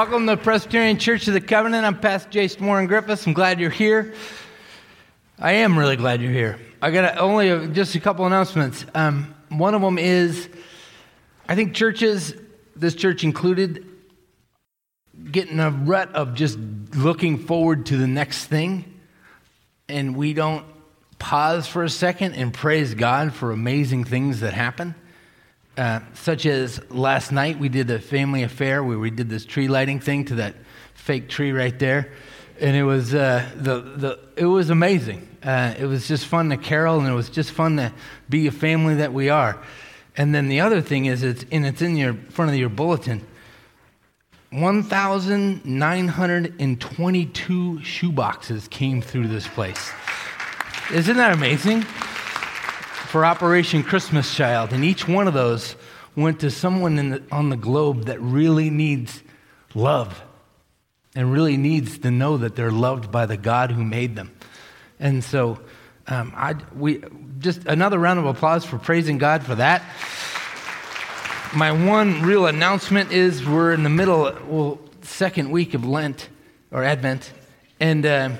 Welcome to the Presbyterian Church of the Covenant. I'm Pastor Jason Warren Griffiths. I'm glad you're here. I am really glad you're here. I got only a, just a couple announcements. Um, one of them is I think churches, this church included, getting a rut of just looking forward to the next thing, and we don't pause for a second and praise God for amazing things that happen. Uh, such as last night, we did a family affair where we did this tree lighting thing to that fake tree right there, and it was uh, the the it was amazing. Uh, it was just fun to carol, and it was just fun to be a family that we are. And then the other thing is, it's and it's in your front of your bulletin. 1,922 shoeboxes came through this place. Isn't that amazing? For Operation Christmas Child. And each one of those went to someone the, on the globe that really needs love and really needs to know that they're loved by the God who made them. And so, um, I, we, just another round of applause for praising God for that. My one real announcement is we're in the middle, well, second week of Lent or Advent, and uh,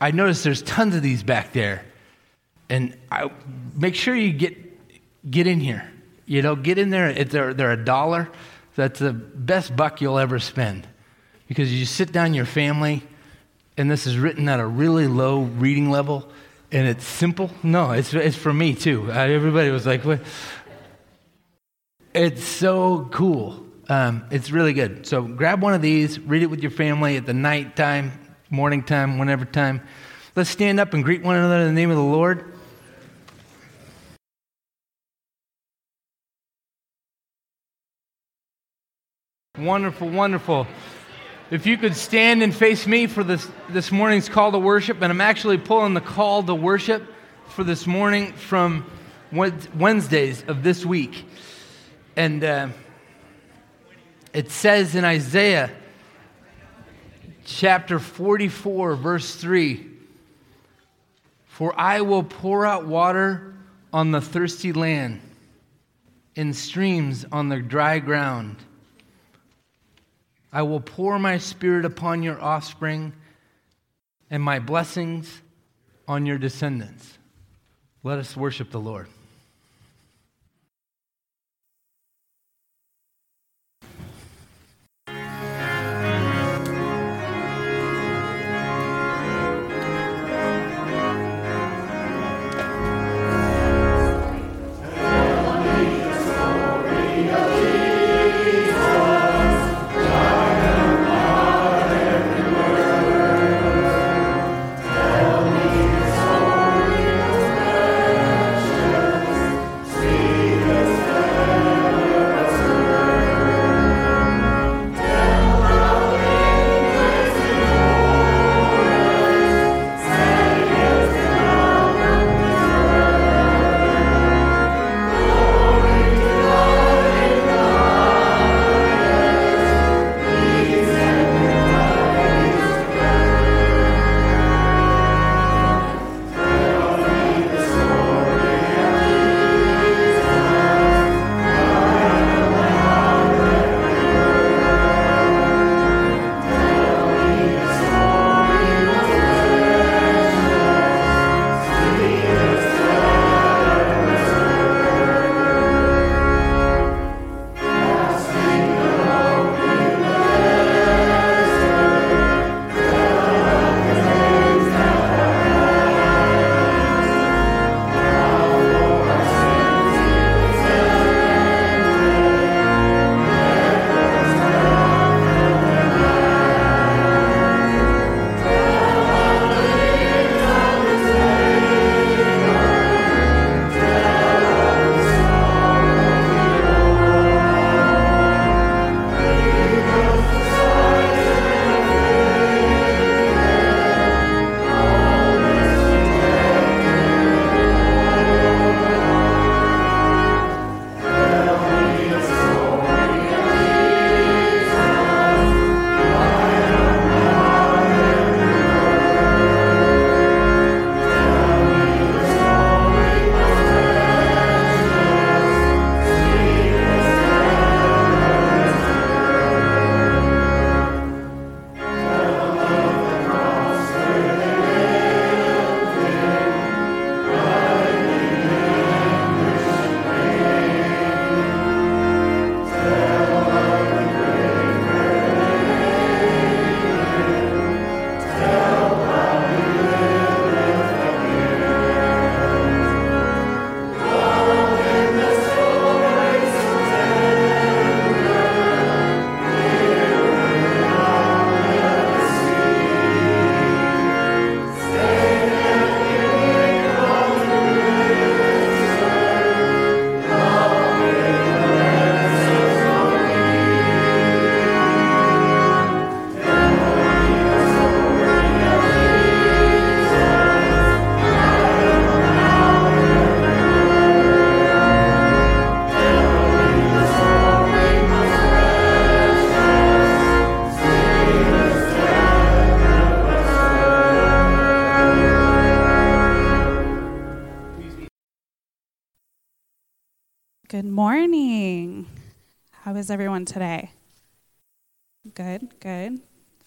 I noticed there's tons of these back there. And I, make sure you get, get in here. You know, get in there. They're, they're a dollar. That's the best buck you'll ever spend. Because you sit down your family, and this is written at a really low reading level, and it's simple. No, it's, it's for me too. Uh, everybody was like, what? It's so cool. Um, it's really good. So grab one of these, read it with your family at the night time, morning time, whenever time. Let's stand up and greet one another in the name of the Lord. Wonderful, wonderful. If you could stand and face me for this, this morning's call to worship, and I'm actually pulling the call to worship for this morning from Wednesdays of this week. And uh, it says in Isaiah chapter 44, verse 3 For I will pour out water on the thirsty land, in streams on the dry ground. I will pour my spirit upon your offspring and my blessings on your descendants. Let us worship the Lord.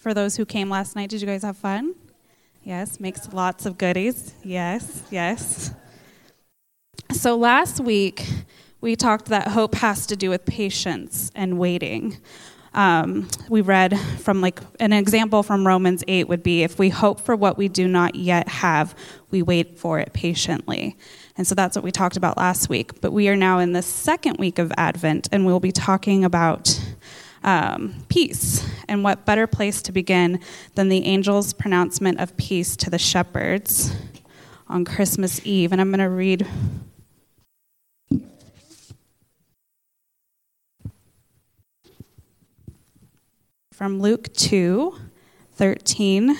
For those who came last night, did you guys have fun? Yes, makes lots of goodies. Yes, yes. So last week, we talked that hope has to do with patience and waiting. Um, we read from like an example from Romans 8 would be if we hope for what we do not yet have, we wait for it patiently. And so that's what we talked about last week. But we are now in the second week of Advent, and we'll be talking about um, peace. And what better place to begin than the angel's pronouncement of peace to the shepherds on Christmas Eve? And I'm going to read. From Luke 2, 13, let's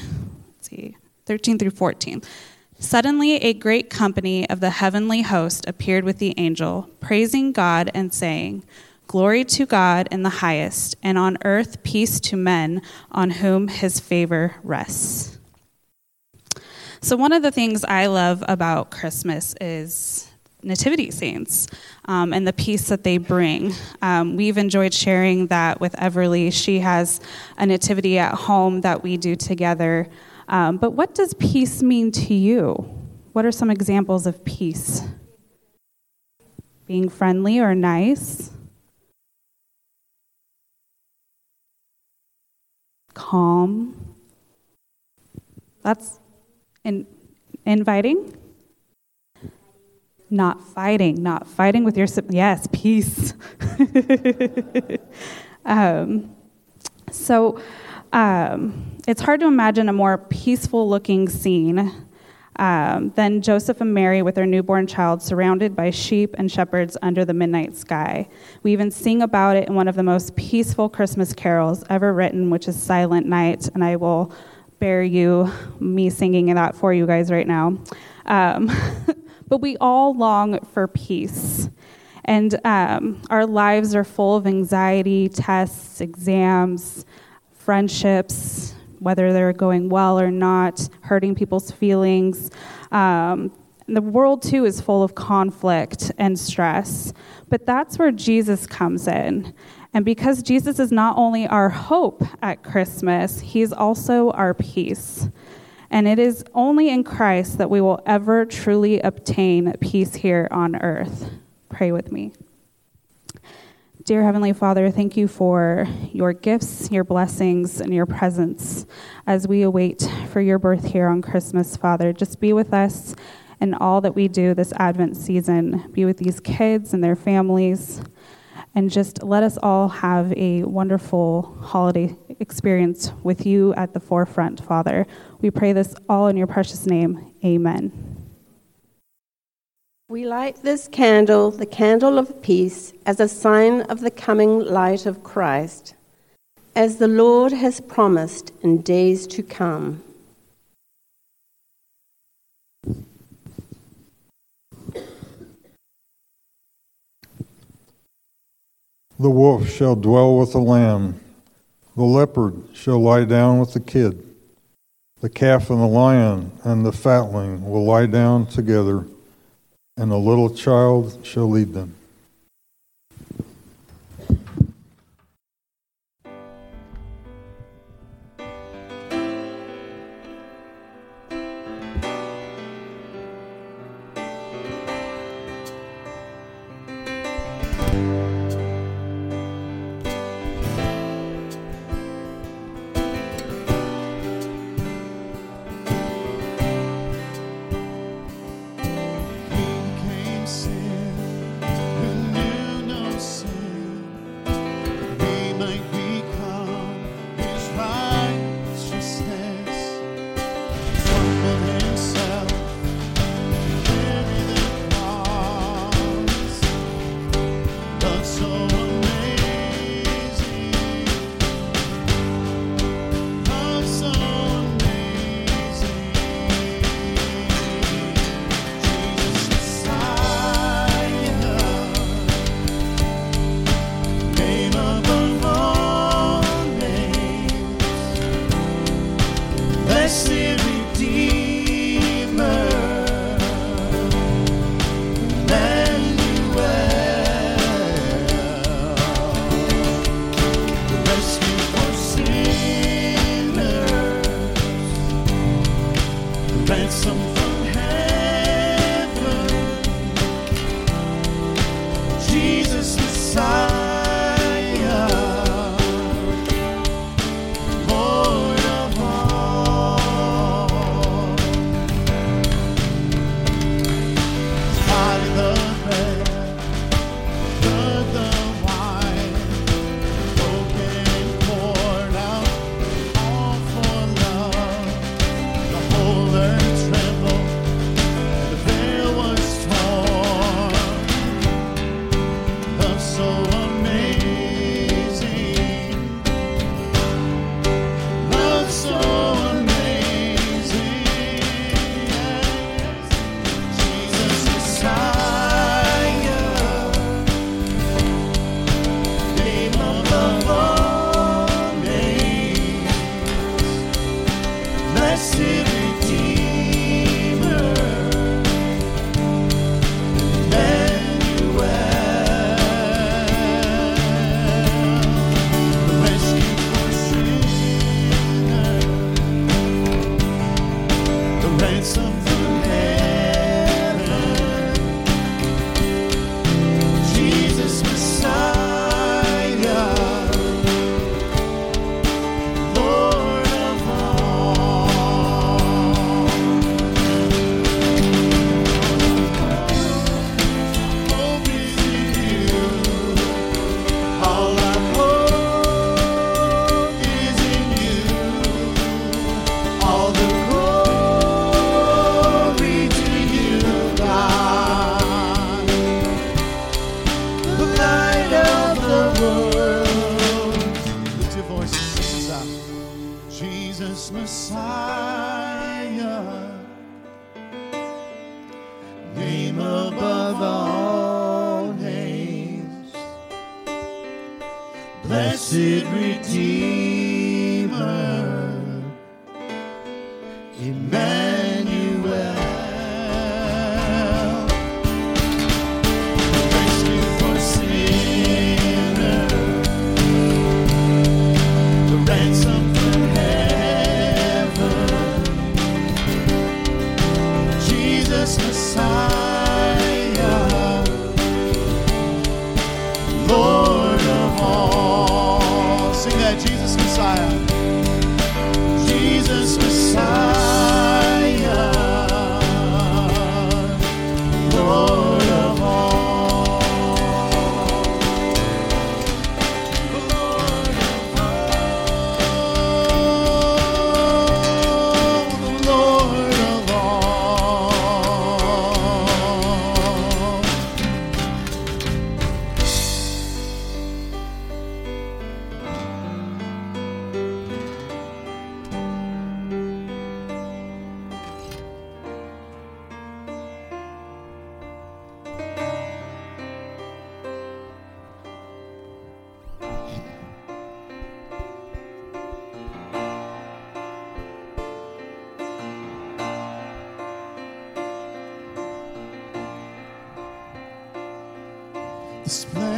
see, 13 through 14. Suddenly, a great company of the heavenly host appeared with the angel, praising God and saying, Glory to God in the highest, and on earth peace to men on whom his favor rests. So, one of the things I love about Christmas is nativity scenes um, and the peace that they bring. Um, we've enjoyed sharing that with Everly. She has a nativity at home that we do together. Um, but what does peace mean to you? What are some examples of peace? Being friendly or nice? Calm? That's in, inviting? Not fighting, not fighting with your yes, peace. um, so, um, it's hard to imagine a more peaceful looking scene um, than Joseph and Mary with their newborn child surrounded by sheep and shepherds under the midnight sky. We even sing about it in one of the most peaceful Christmas carols ever written, which is Silent Night, and I will bear you me singing that for you guys right now. Um, but we all long for peace. And um, our lives are full of anxiety, tests, exams, friendships, whether they're going well or not, hurting people's feelings. Um, the world, too, is full of conflict and stress. But that's where Jesus comes in. And because Jesus is not only our hope at Christmas, he's also our peace. And it is only in Christ that we will ever truly obtain peace here on earth. Pray with me. Dear Heavenly Father, thank you for your gifts, your blessings, and your presence as we await for your birth here on Christmas, Father. Just be with us in all that we do this Advent season. Be with these kids and their families. And just let us all have a wonderful holiday experience with you at the forefront, Father. We pray this all in your precious name. Amen. We light this candle, the candle of peace, as a sign of the coming light of Christ, as the Lord has promised in days to come. The wolf shall dwell with the lamb, the leopard shall lie down with the kid, the calf and the lion and the fatling will lie down together and a little child shall lead them. This place.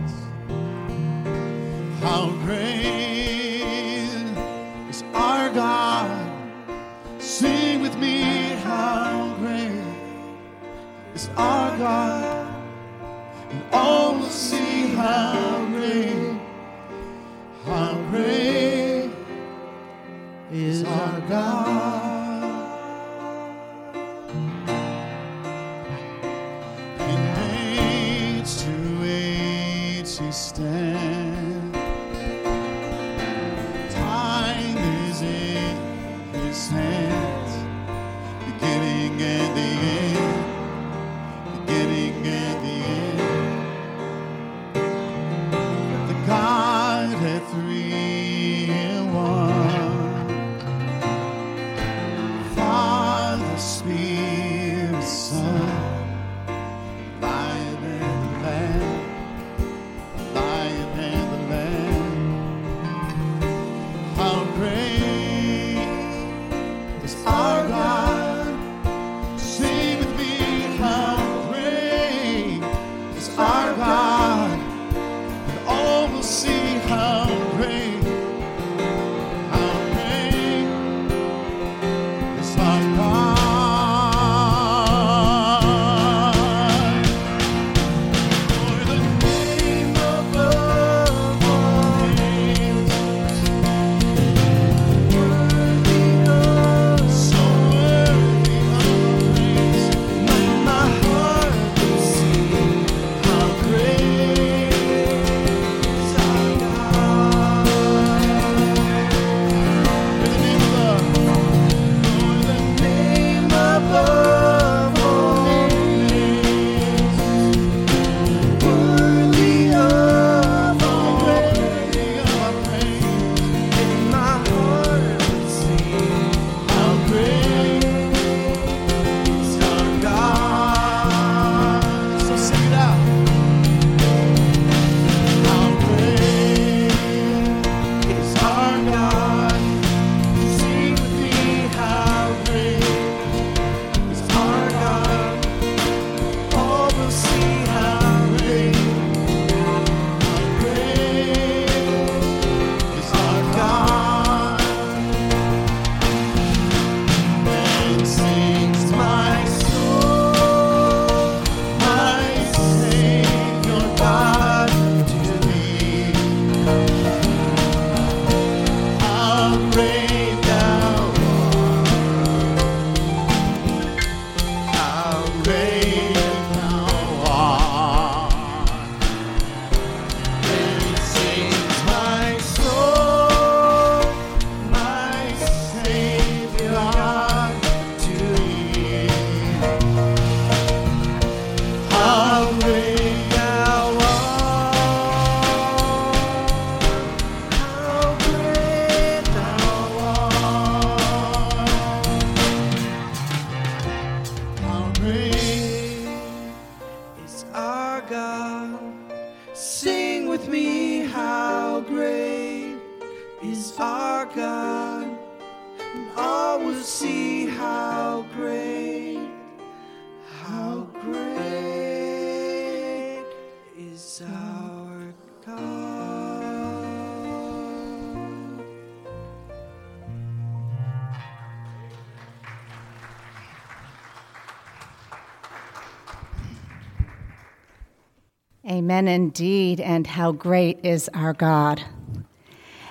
Amen indeed, and how great is our God.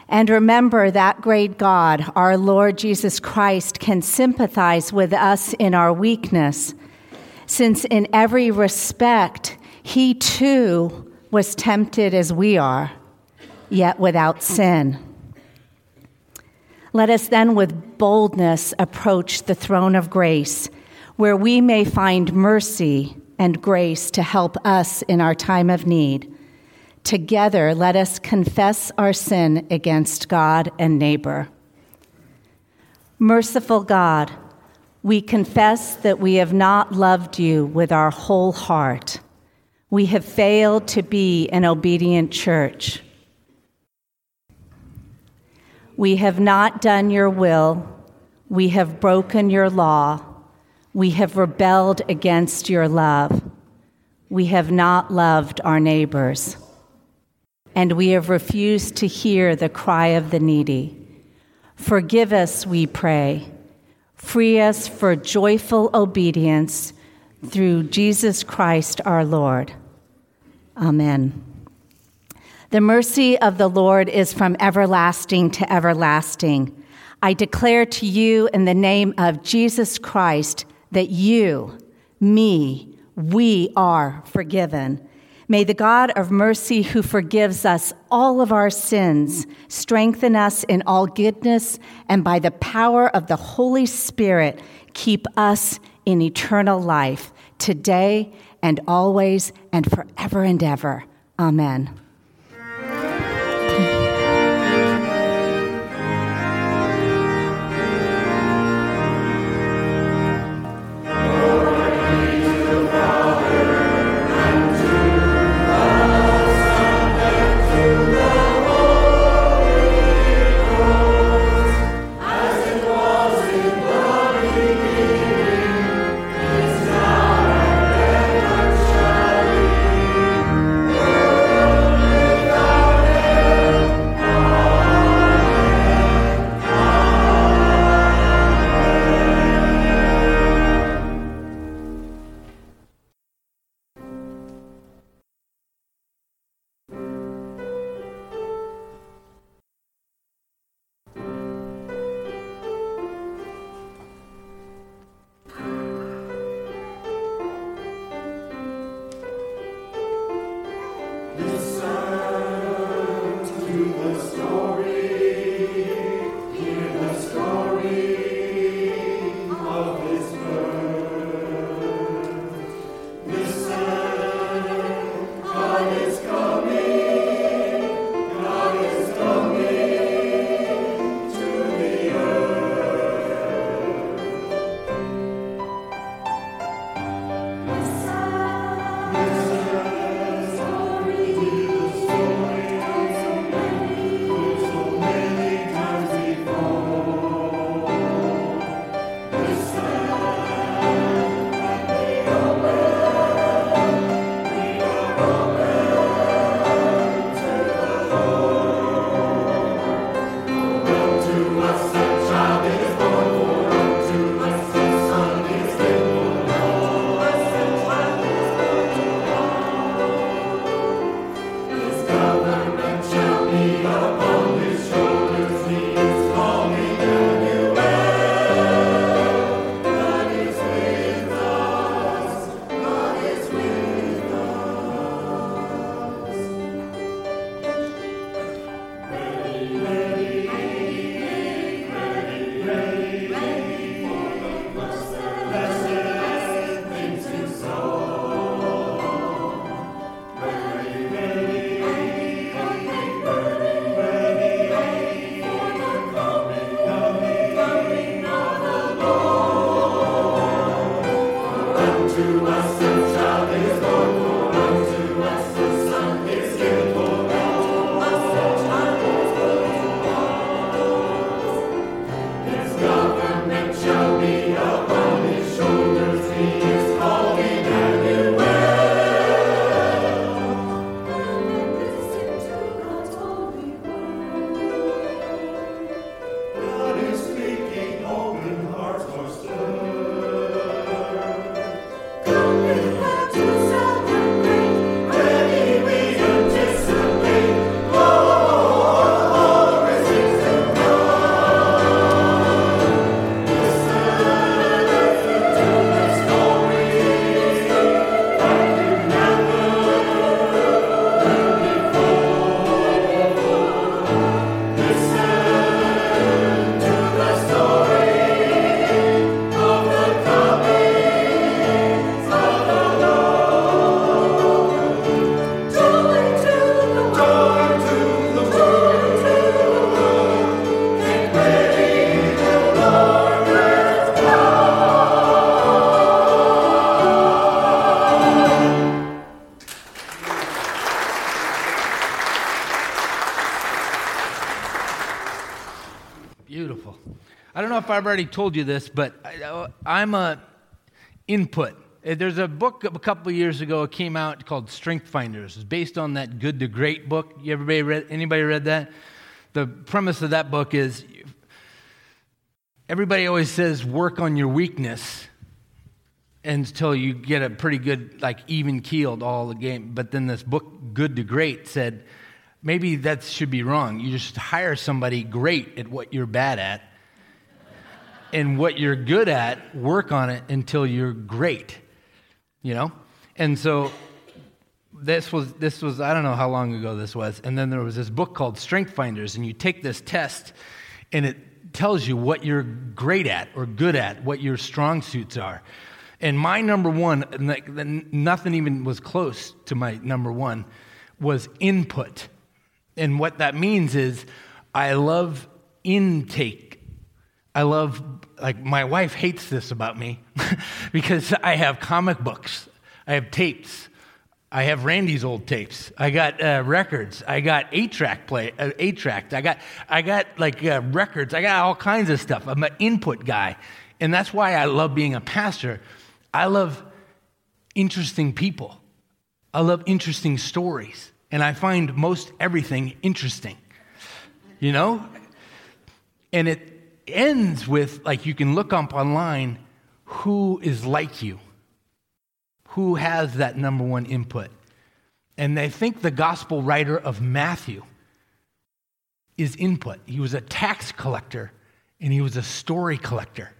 And remember that great God, our Lord Jesus Christ, can sympathize with us in our weakness, since in every respect he too was tempted as we are, yet without sin. Let us then with boldness approach the throne of grace, where we may find mercy and grace to help us in our time of need. Together, let us confess our sin against God and neighbor. Merciful God, we confess that we have not loved you with our whole heart. We have failed to be an obedient church. We have not done your will. We have broken your law. We have rebelled against your love. We have not loved our neighbors. And we have refused to hear the cry of the needy. Forgive us, we pray. Free us for joyful obedience through Jesus Christ our Lord. Amen. The mercy of the Lord is from everlasting to everlasting. I declare to you in the name of Jesus Christ that you, me, we are forgiven. May the God of mercy, who forgives us all of our sins, strengthen us in all goodness, and by the power of the Holy Spirit, keep us in eternal life today and always and forever and ever. Amen. I've already told you this, but I, I'm a input. Uh, There's a book a couple years ago it came out called Strength Finders. It's based on that Good to Great book. You everybody read? Anybody read that? The premise of that book is everybody always says work on your weakness until you get a pretty good like even keeled all the game. But then this book Good to Great said maybe that should be wrong. You just hire somebody great at what you're bad at. And what you're good at, work on it until you're great you know? And so this was this was i don't know how long ago this was and then there was this book called strength finders and you take this test and it tells you what you're great at or good at what your strong suits are. And my number one like, nothing even was close to my number one was input. And what that means is i love intake I love, like, my wife hates this about me because I have comic books, I have tapes, I have Randy's old tapes, I got uh, records, I got eight track play, uh, eight track, I got, I got like uh, records, I got all kinds of stuff. I'm an input guy, and that's why I love being a pastor. I love interesting people, I love interesting stories, and I find most everything interesting. You know, and it ends with like you can look up online who is like you, who has that number one input. And they think the gospel writer of Matthew is input. He was a tax collector and he was a story collector.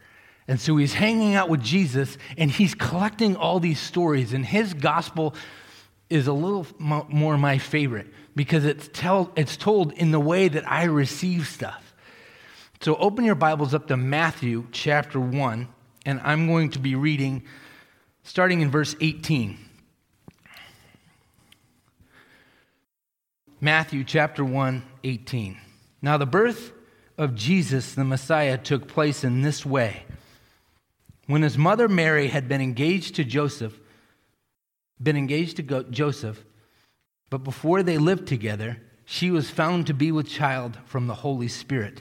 And so he's hanging out with Jesus and he's collecting all these stories. And his gospel is a little more my favorite because it's, tell, it's told in the way that I receive stuff. So open your Bibles up to Matthew chapter 1, and I'm going to be reading starting in verse 18. Matthew chapter 1, 18. Now, the birth of Jesus, the Messiah, took place in this way. When his mother Mary had been engaged to Joseph, been engaged to Joseph, but before they lived together, she was found to be with child from the Holy Spirit.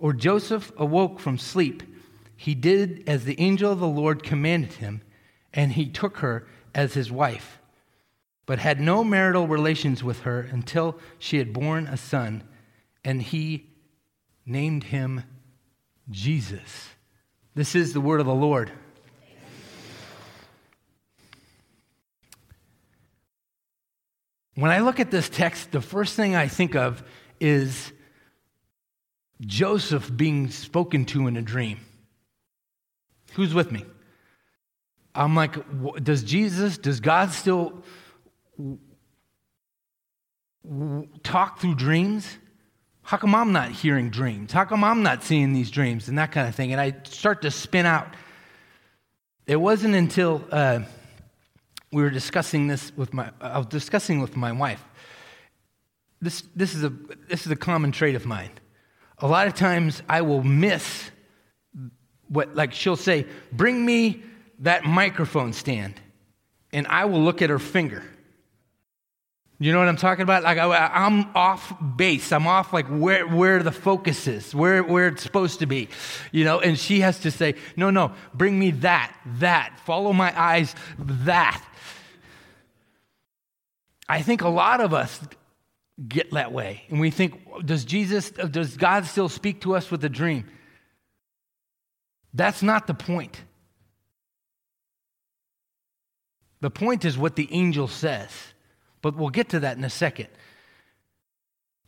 or Joseph awoke from sleep, he did as the angel of the Lord commanded him, and he took her as his wife, but had no marital relations with her until she had borne a son, and he named him Jesus. This is the word of the Lord. When I look at this text, the first thing I think of is Joseph being spoken to in a dream. Who's with me? I'm like, does Jesus, does God still talk through dreams? How come I'm not hearing dreams? How come I'm not seeing these dreams and that kind of thing? And I start to spin out. It wasn't until uh, we were discussing this with my, I was discussing with my wife. This, this, is a, this is a common trait of mine a lot of times I will miss what, like, she'll say, Bring me that microphone stand. And I will look at her finger. You know what I'm talking about? Like I, am off base. I'm off like where, where the focus is, where, where it's supposed to be. You know, and she has to say, no, no, bring me that, that. Follow my eyes, that. I think a lot of us get that way. And we think, does Jesus, does God still speak to us with a dream? That's not the point. The point is what the angel says. But we'll get to that in a second.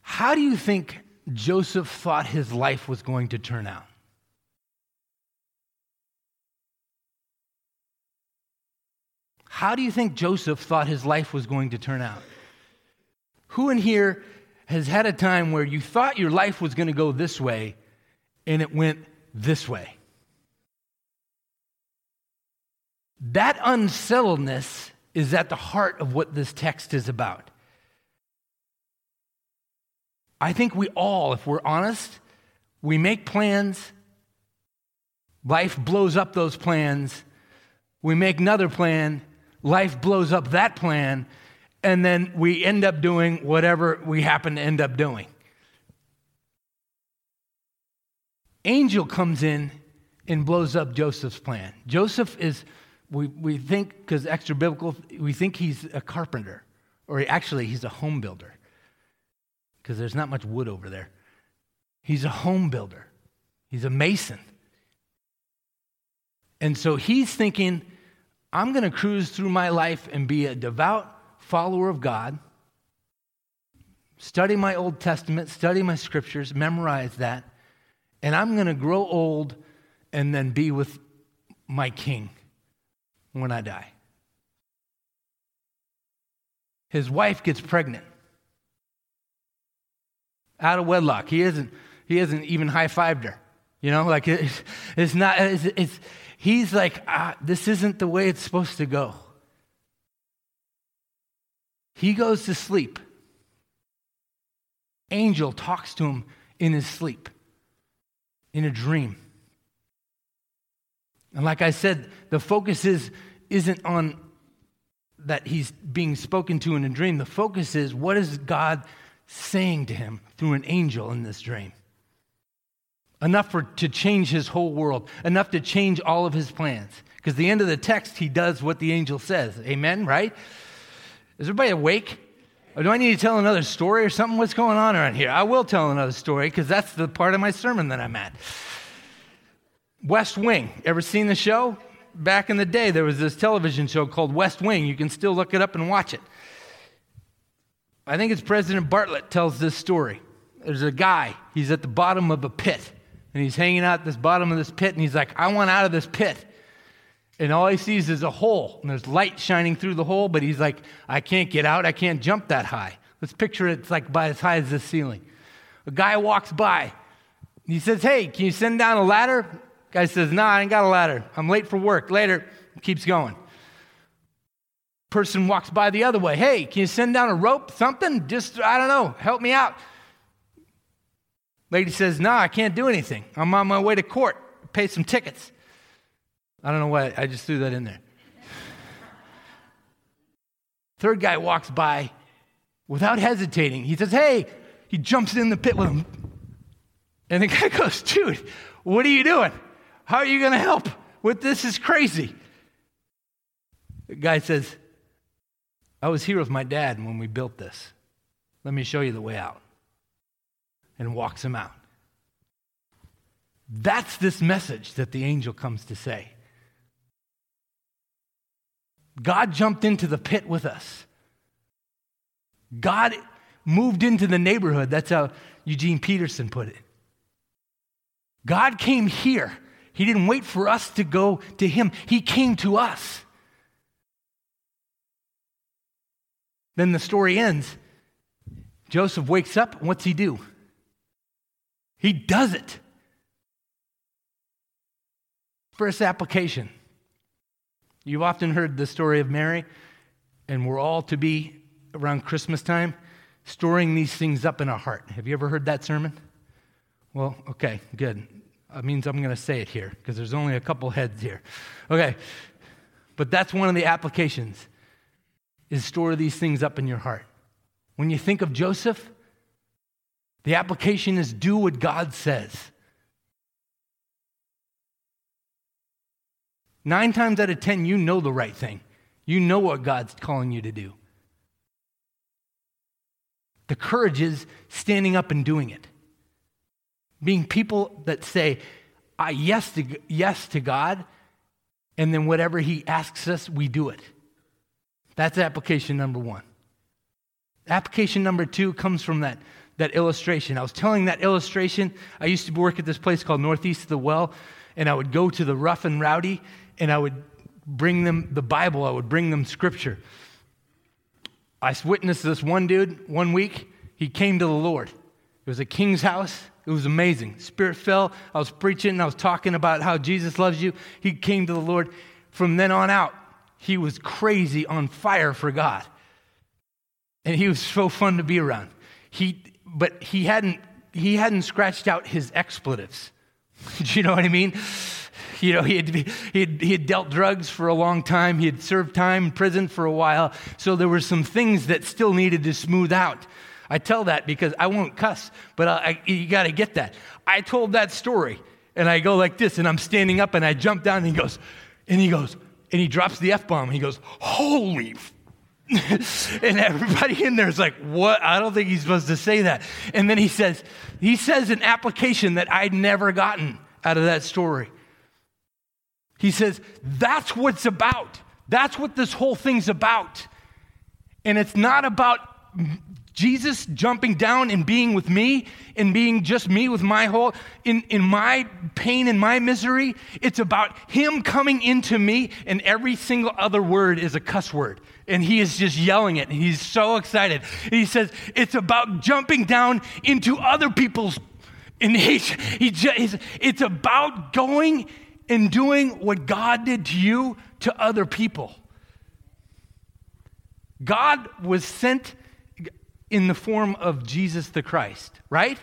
How do you think Joseph thought his life was going to turn out? How do you think Joseph thought his life was going to turn out? Who in here has had a time where you thought your life was going to go this way and it went this way? That unsettledness is at the heart of what this text is about. I think we all, if we're honest, we make plans, life blows up those plans, we make another plan, life blows up that plan, and then we end up doing whatever we happen to end up doing. Angel comes in and blows up Joseph's plan. Joseph is, we, we think, because extra biblical, we think he's a carpenter, or he, actually, he's a home builder, because there's not much wood over there. He's a home builder, he's a mason. And so he's thinking, I'm going to cruise through my life and be a devout follower of God, study my Old Testament, study my scriptures, memorize that, and I'm going to grow old and then be with my king when I die. His wife gets pregnant out of wedlock. He isn't, he hasn't even high fived her. You know, like it's, it's not, it's, it's, he's like, ah, this isn't the way it's supposed to go. He goes to sleep. Angel talks to him in his sleep, in a dream. And like I said, the focus is, isn't on that he's being spoken to in a dream. The focus is what is God saying to him through an angel in this dream? Enough for, to change his whole world, enough to change all of his plans. Because the end of the text, he does what the angel says. Amen, right? Is everybody awake? Or do I need to tell another story or something? What's going on around here? I will tell another story because that's the part of my sermon that I'm at. West Wing. Ever seen the show? Back in the day, there was this television show called West Wing. You can still look it up and watch it. I think it's President Bartlet tells this story. There's a guy, he's at the bottom of a pit, and he's hanging out at this bottom of this pit, and he's like, I want out of this pit. And all he sees is a hole, and there's light shining through the hole, but he's like, I can't get out, I can't jump that high. Let's picture it, it's like by as high as the ceiling. A guy walks by. He says, Hey, can you send down a ladder? Guy says, Nah, I ain't got a ladder. I'm late for work. Later. Keeps going. Person walks by the other way. Hey, can you send down a rope? Something? Just, I don't know, help me out. Lady says, Nah, I can't do anything. I'm on my way to court. Pay some tickets. I don't know why I just threw that in there. Third guy walks by without hesitating. He says, Hey, he jumps in the pit with him. And the guy goes, Dude, what are you doing? How are you going to help with this? is crazy. The guy says, I was here with my dad when we built this. Let me show you the way out. And walks him out. That's this message that the angel comes to say. God jumped into the pit with us. God moved into the neighborhood. That's how Eugene Peterson put it. God came here. He didn't wait for us to go to him, He came to us. Then the story ends. Joseph wakes up, and what's he do? He does it. First application You've often heard the story of Mary, and we're all to be around Christmas time storing these things up in our heart. Have you ever heard that sermon? Well, okay, good. That means I'm going to say it here because there's only a couple heads here. Okay, but that's one of the applications is store these things up in your heart. When you think of Joseph, the application is do what God says. Nine times out of ten, you know the right thing. You know what God's calling you to do. The courage is standing up and doing it. Being people that say uh, yes, to, yes to God, and then whatever He asks us, we do it. That's application number one. Application number two comes from that, that illustration. I was telling that illustration. I used to work at this place called Northeast of the Well, and I would go to the rough and rowdy, and I would bring them the Bible, I would bring them scripture. I witnessed this one dude one week. He came to the Lord. It was a king's house. It was amazing. Spirit fell. I was preaching. I was talking about how Jesus loves you. He came to the Lord. From then on out, he was crazy on fire for God. And he was so fun to be around. He, but he hadn't, he hadn't scratched out his expletives. Do you know what I mean? You know, he had, he, had, he had dealt drugs for a long time. He had served time in prison for a while. So there were some things that still needed to smooth out. I tell that because I won't cuss, but I, I, you got to get that. I told that story, and I go like this, and I'm standing up, and I jump down, and he goes, and he goes, and he drops the F bomb. He goes, Holy. and everybody in there is like, What? I don't think he's supposed to say that. And then he says, He says an application that I'd never gotten out of that story. He says, That's what it's about. That's what this whole thing's about. And it's not about Jesus jumping down and being with me and being just me with my whole, in, in my pain and my misery. It's about Him coming into me, and every single other word is a cuss word. And He is just yelling it, He's so excited. And He says, It's about jumping down into other people's. And he, he just, it's about going and doing what God did to you to other people. God was sent in the form of Jesus the Christ, right?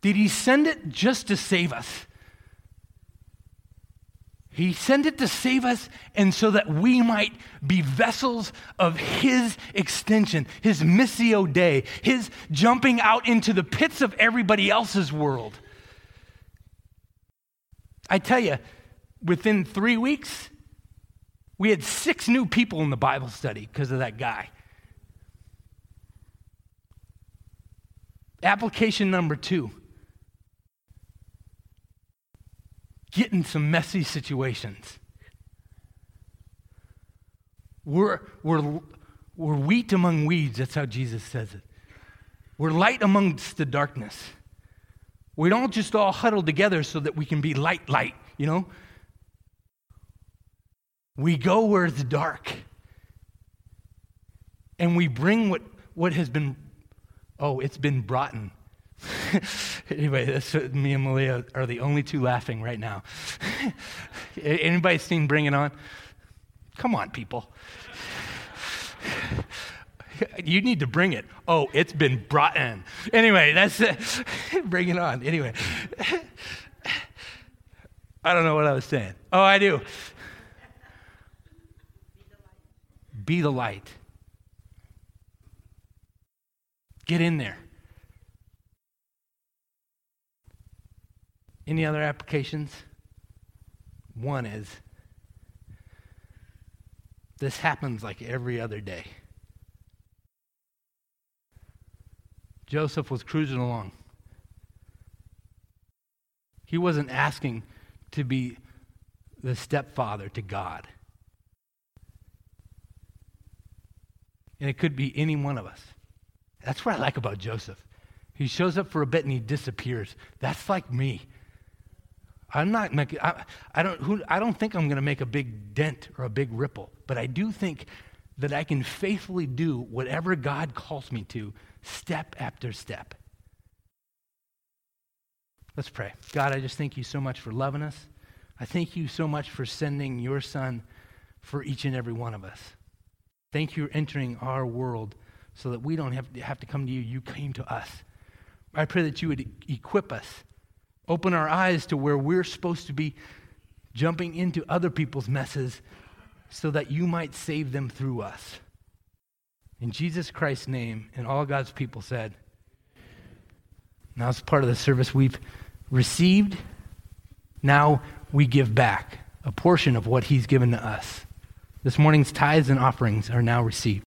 Did he send it just to save us? He sent it to save us and so that we might be vessels of His extension, His missio Dei, His jumping out into the pits of everybody else's world. I tell you, within three weeks, we had six new people in the Bible study because of that guy. Application number two get in some messy situations. We're, we're, we're wheat among weeds. That's how Jesus says it. We're light amongst the darkness. We don't just all huddle together so that we can be light, light, you know? We go where it's dark. And we bring what, what has been, oh, it's been brought in. anyway, that's, me and Malia are the only two laughing right now. Anybody seen Bring It On? Come on, people. You need to bring it. Oh, it's been brought in. Anyway, that's it. bring it on. Anyway, I don't know what I was saying. Oh, I do. Be the light. Get in there. Any other applications? One is this happens like every other day. Joseph was cruising along. He wasn't asking to be the stepfather to God. And it could be any one of us. That's what I like about Joseph. He shows up for a bit and he disappears. That's like me. I'm not making, I, I, don't, who, I don't think I'm going to make a big dent or a big ripple, but I do think that I can faithfully do whatever God calls me to, step after step. Let's pray. God, I just thank you so much for loving us. I thank you so much for sending your son for each and every one of us. Thank you for entering our world so that we don't have to, have to come to you. You came to us. I pray that you would equip us, open our eyes to where we're supposed to be jumping into other people's messes so that you might save them through us. In Jesus Christ's name, and all God's people said, now it's part of the service we've received. Now we give back a portion of what he's given to us. This morning's tithes and offerings are now received.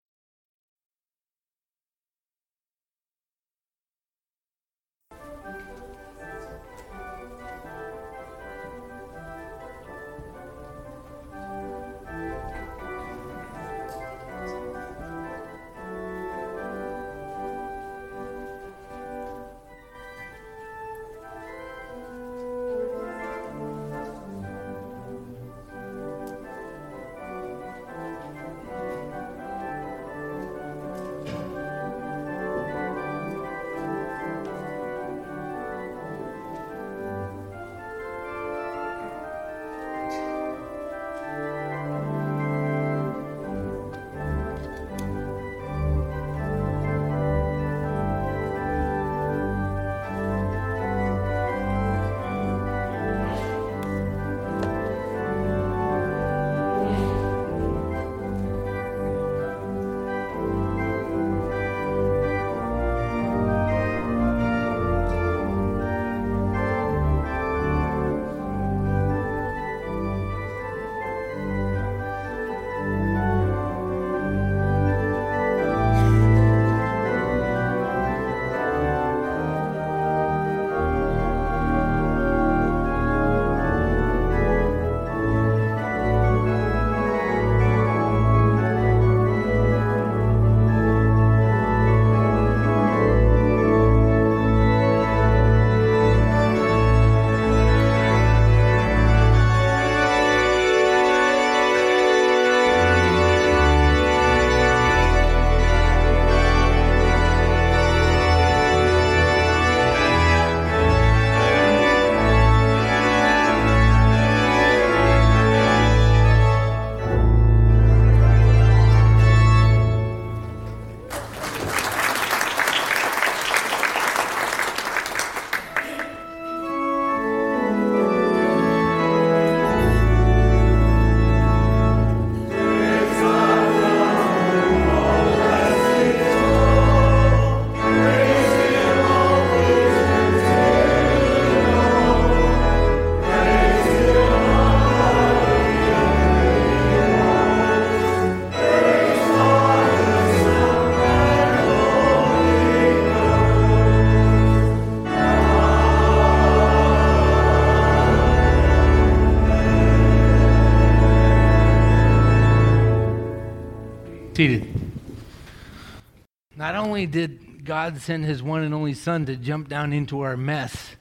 Not only did God send his one and only Son to jump down into our mess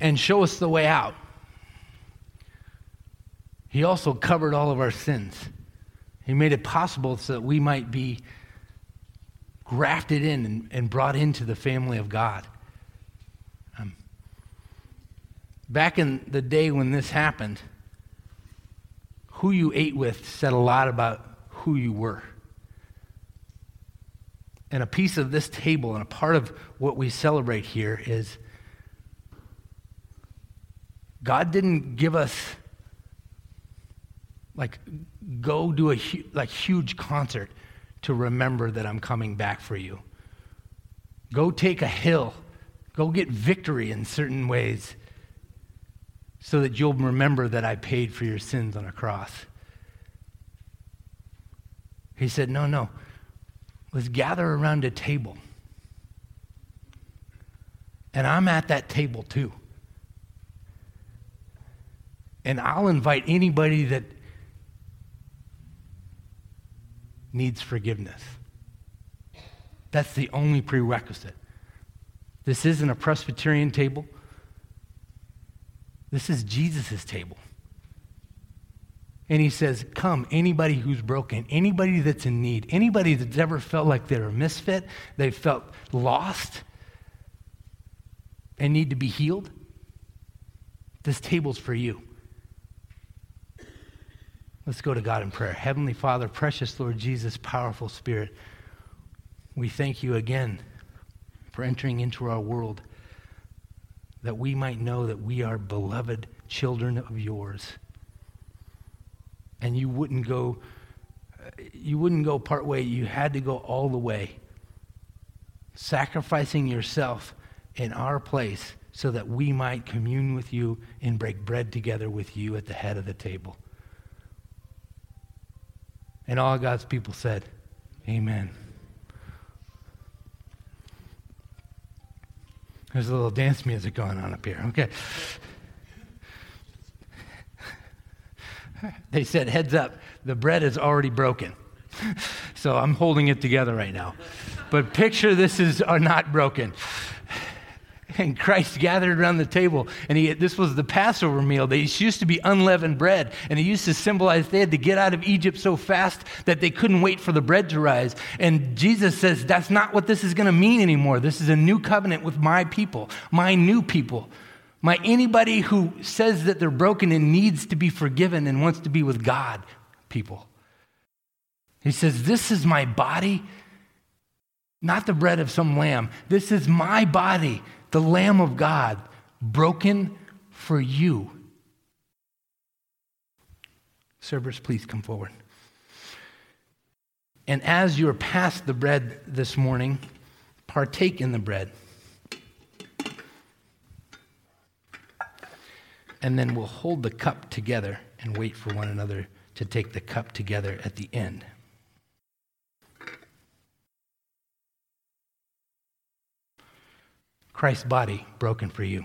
and show us the way out, he also covered all of our sins. He made it possible so that we might be grafted in and, and brought into the family of God. Um, back in the day when this happened, who you ate with said a lot about who you were. And a piece of this table and a part of what we celebrate here is God didn't give us like go do a like huge concert to remember that I'm coming back for you. Go take a hill. Go get victory in certain ways so that you'll remember that I paid for your sins on a cross. He said, No, no. Let's gather around a table. And I'm at that table too. And I'll invite anybody that needs forgiveness. That's the only prerequisite. This isn't a Presbyterian table. This is Jesus' table. And he says, Come, anybody who's broken, anybody that's in need, anybody that's ever felt like they're a misfit, they felt lost and need to be healed, this table's for you. Let's go to God in prayer. Heavenly Father, precious Lord Jesus, powerful Spirit, we thank you again for entering into our world that we might know that we are beloved children of yours. And you wouldn't go you wouldn't go part way, you had to go all the way. Sacrificing yourself in our place so that we might commune with you and break bread together with you at the head of the table. And all God's people said, Amen. There's a little dance music going on up here. Okay. They said, heads up, the bread is already broken. So I'm holding it together right now. But picture this is are not broken. And Christ gathered around the table, and he, this was the Passover meal. They used to be unleavened bread, and it used to symbolize they had to get out of Egypt so fast that they couldn't wait for the bread to rise. And Jesus says, That's not what this is going to mean anymore. This is a new covenant with my people, my new people. My anybody who says that they're broken and needs to be forgiven and wants to be with God, people. He says, This is my body, not the bread of some lamb. This is my body the Lamb of God, broken for you. Servers, please come forward. And as you're past the bread this morning, partake in the bread. And then we'll hold the cup together and wait for one another to take the cup together at the end. Christ's body broken for you.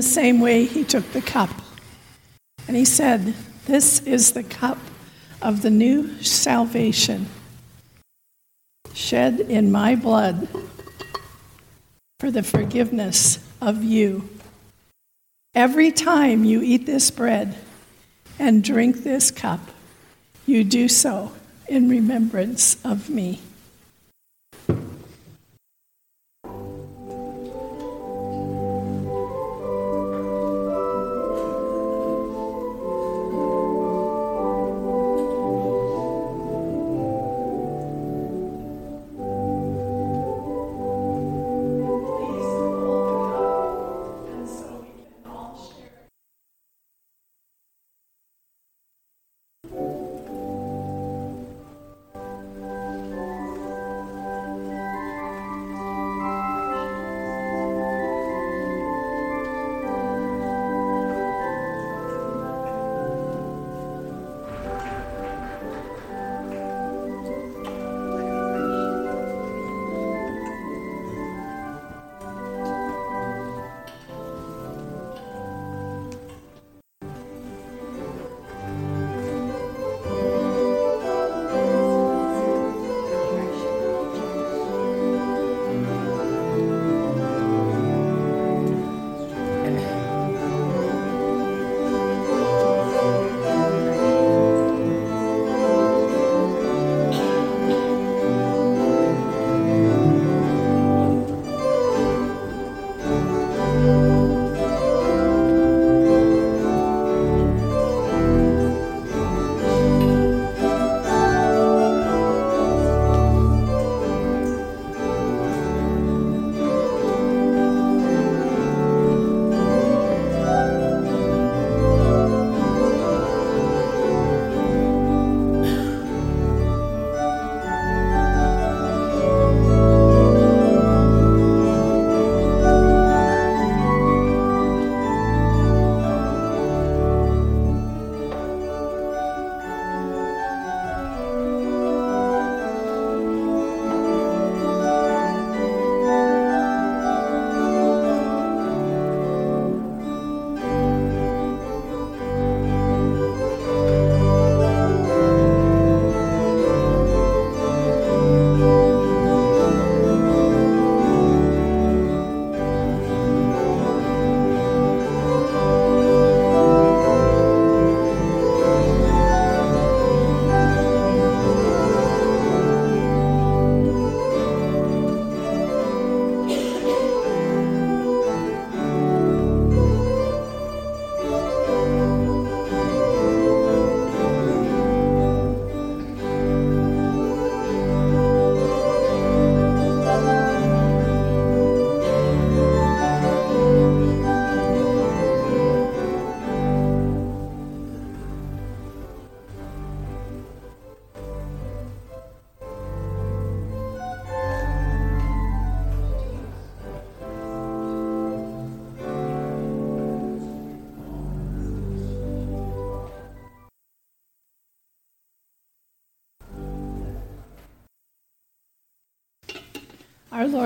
The same way, he took the cup. And he said, This is the cup of the new salvation, shed in my blood for the forgiveness of you. Every time you eat this bread and drink this cup, you do so in remembrance of me.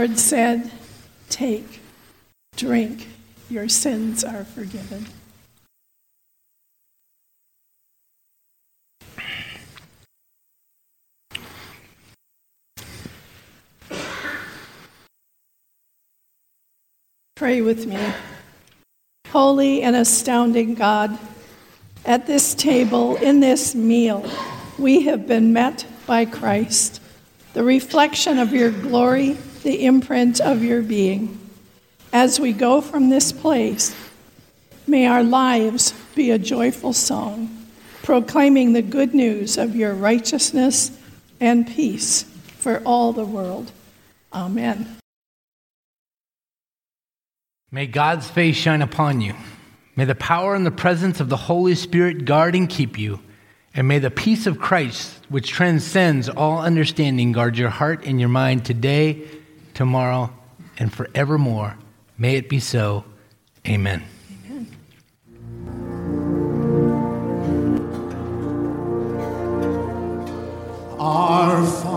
Lord said, Take, drink, your sins are forgiven. Pray with me. Holy and astounding God, at this table, in this meal, we have been met by Christ, the reflection of your glory, the imprint of your being. As we go from this place, may our lives be a joyful song, proclaiming the good news of your righteousness and peace for all the world. Amen. May God's face shine upon you. May the power and the presence of the Holy Spirit guard and keep you. And may the peace of Christ, which transcends all understanding, guard your heart and your mind today, tomorrow, and forevermore. May it be so. Amen. Our Father,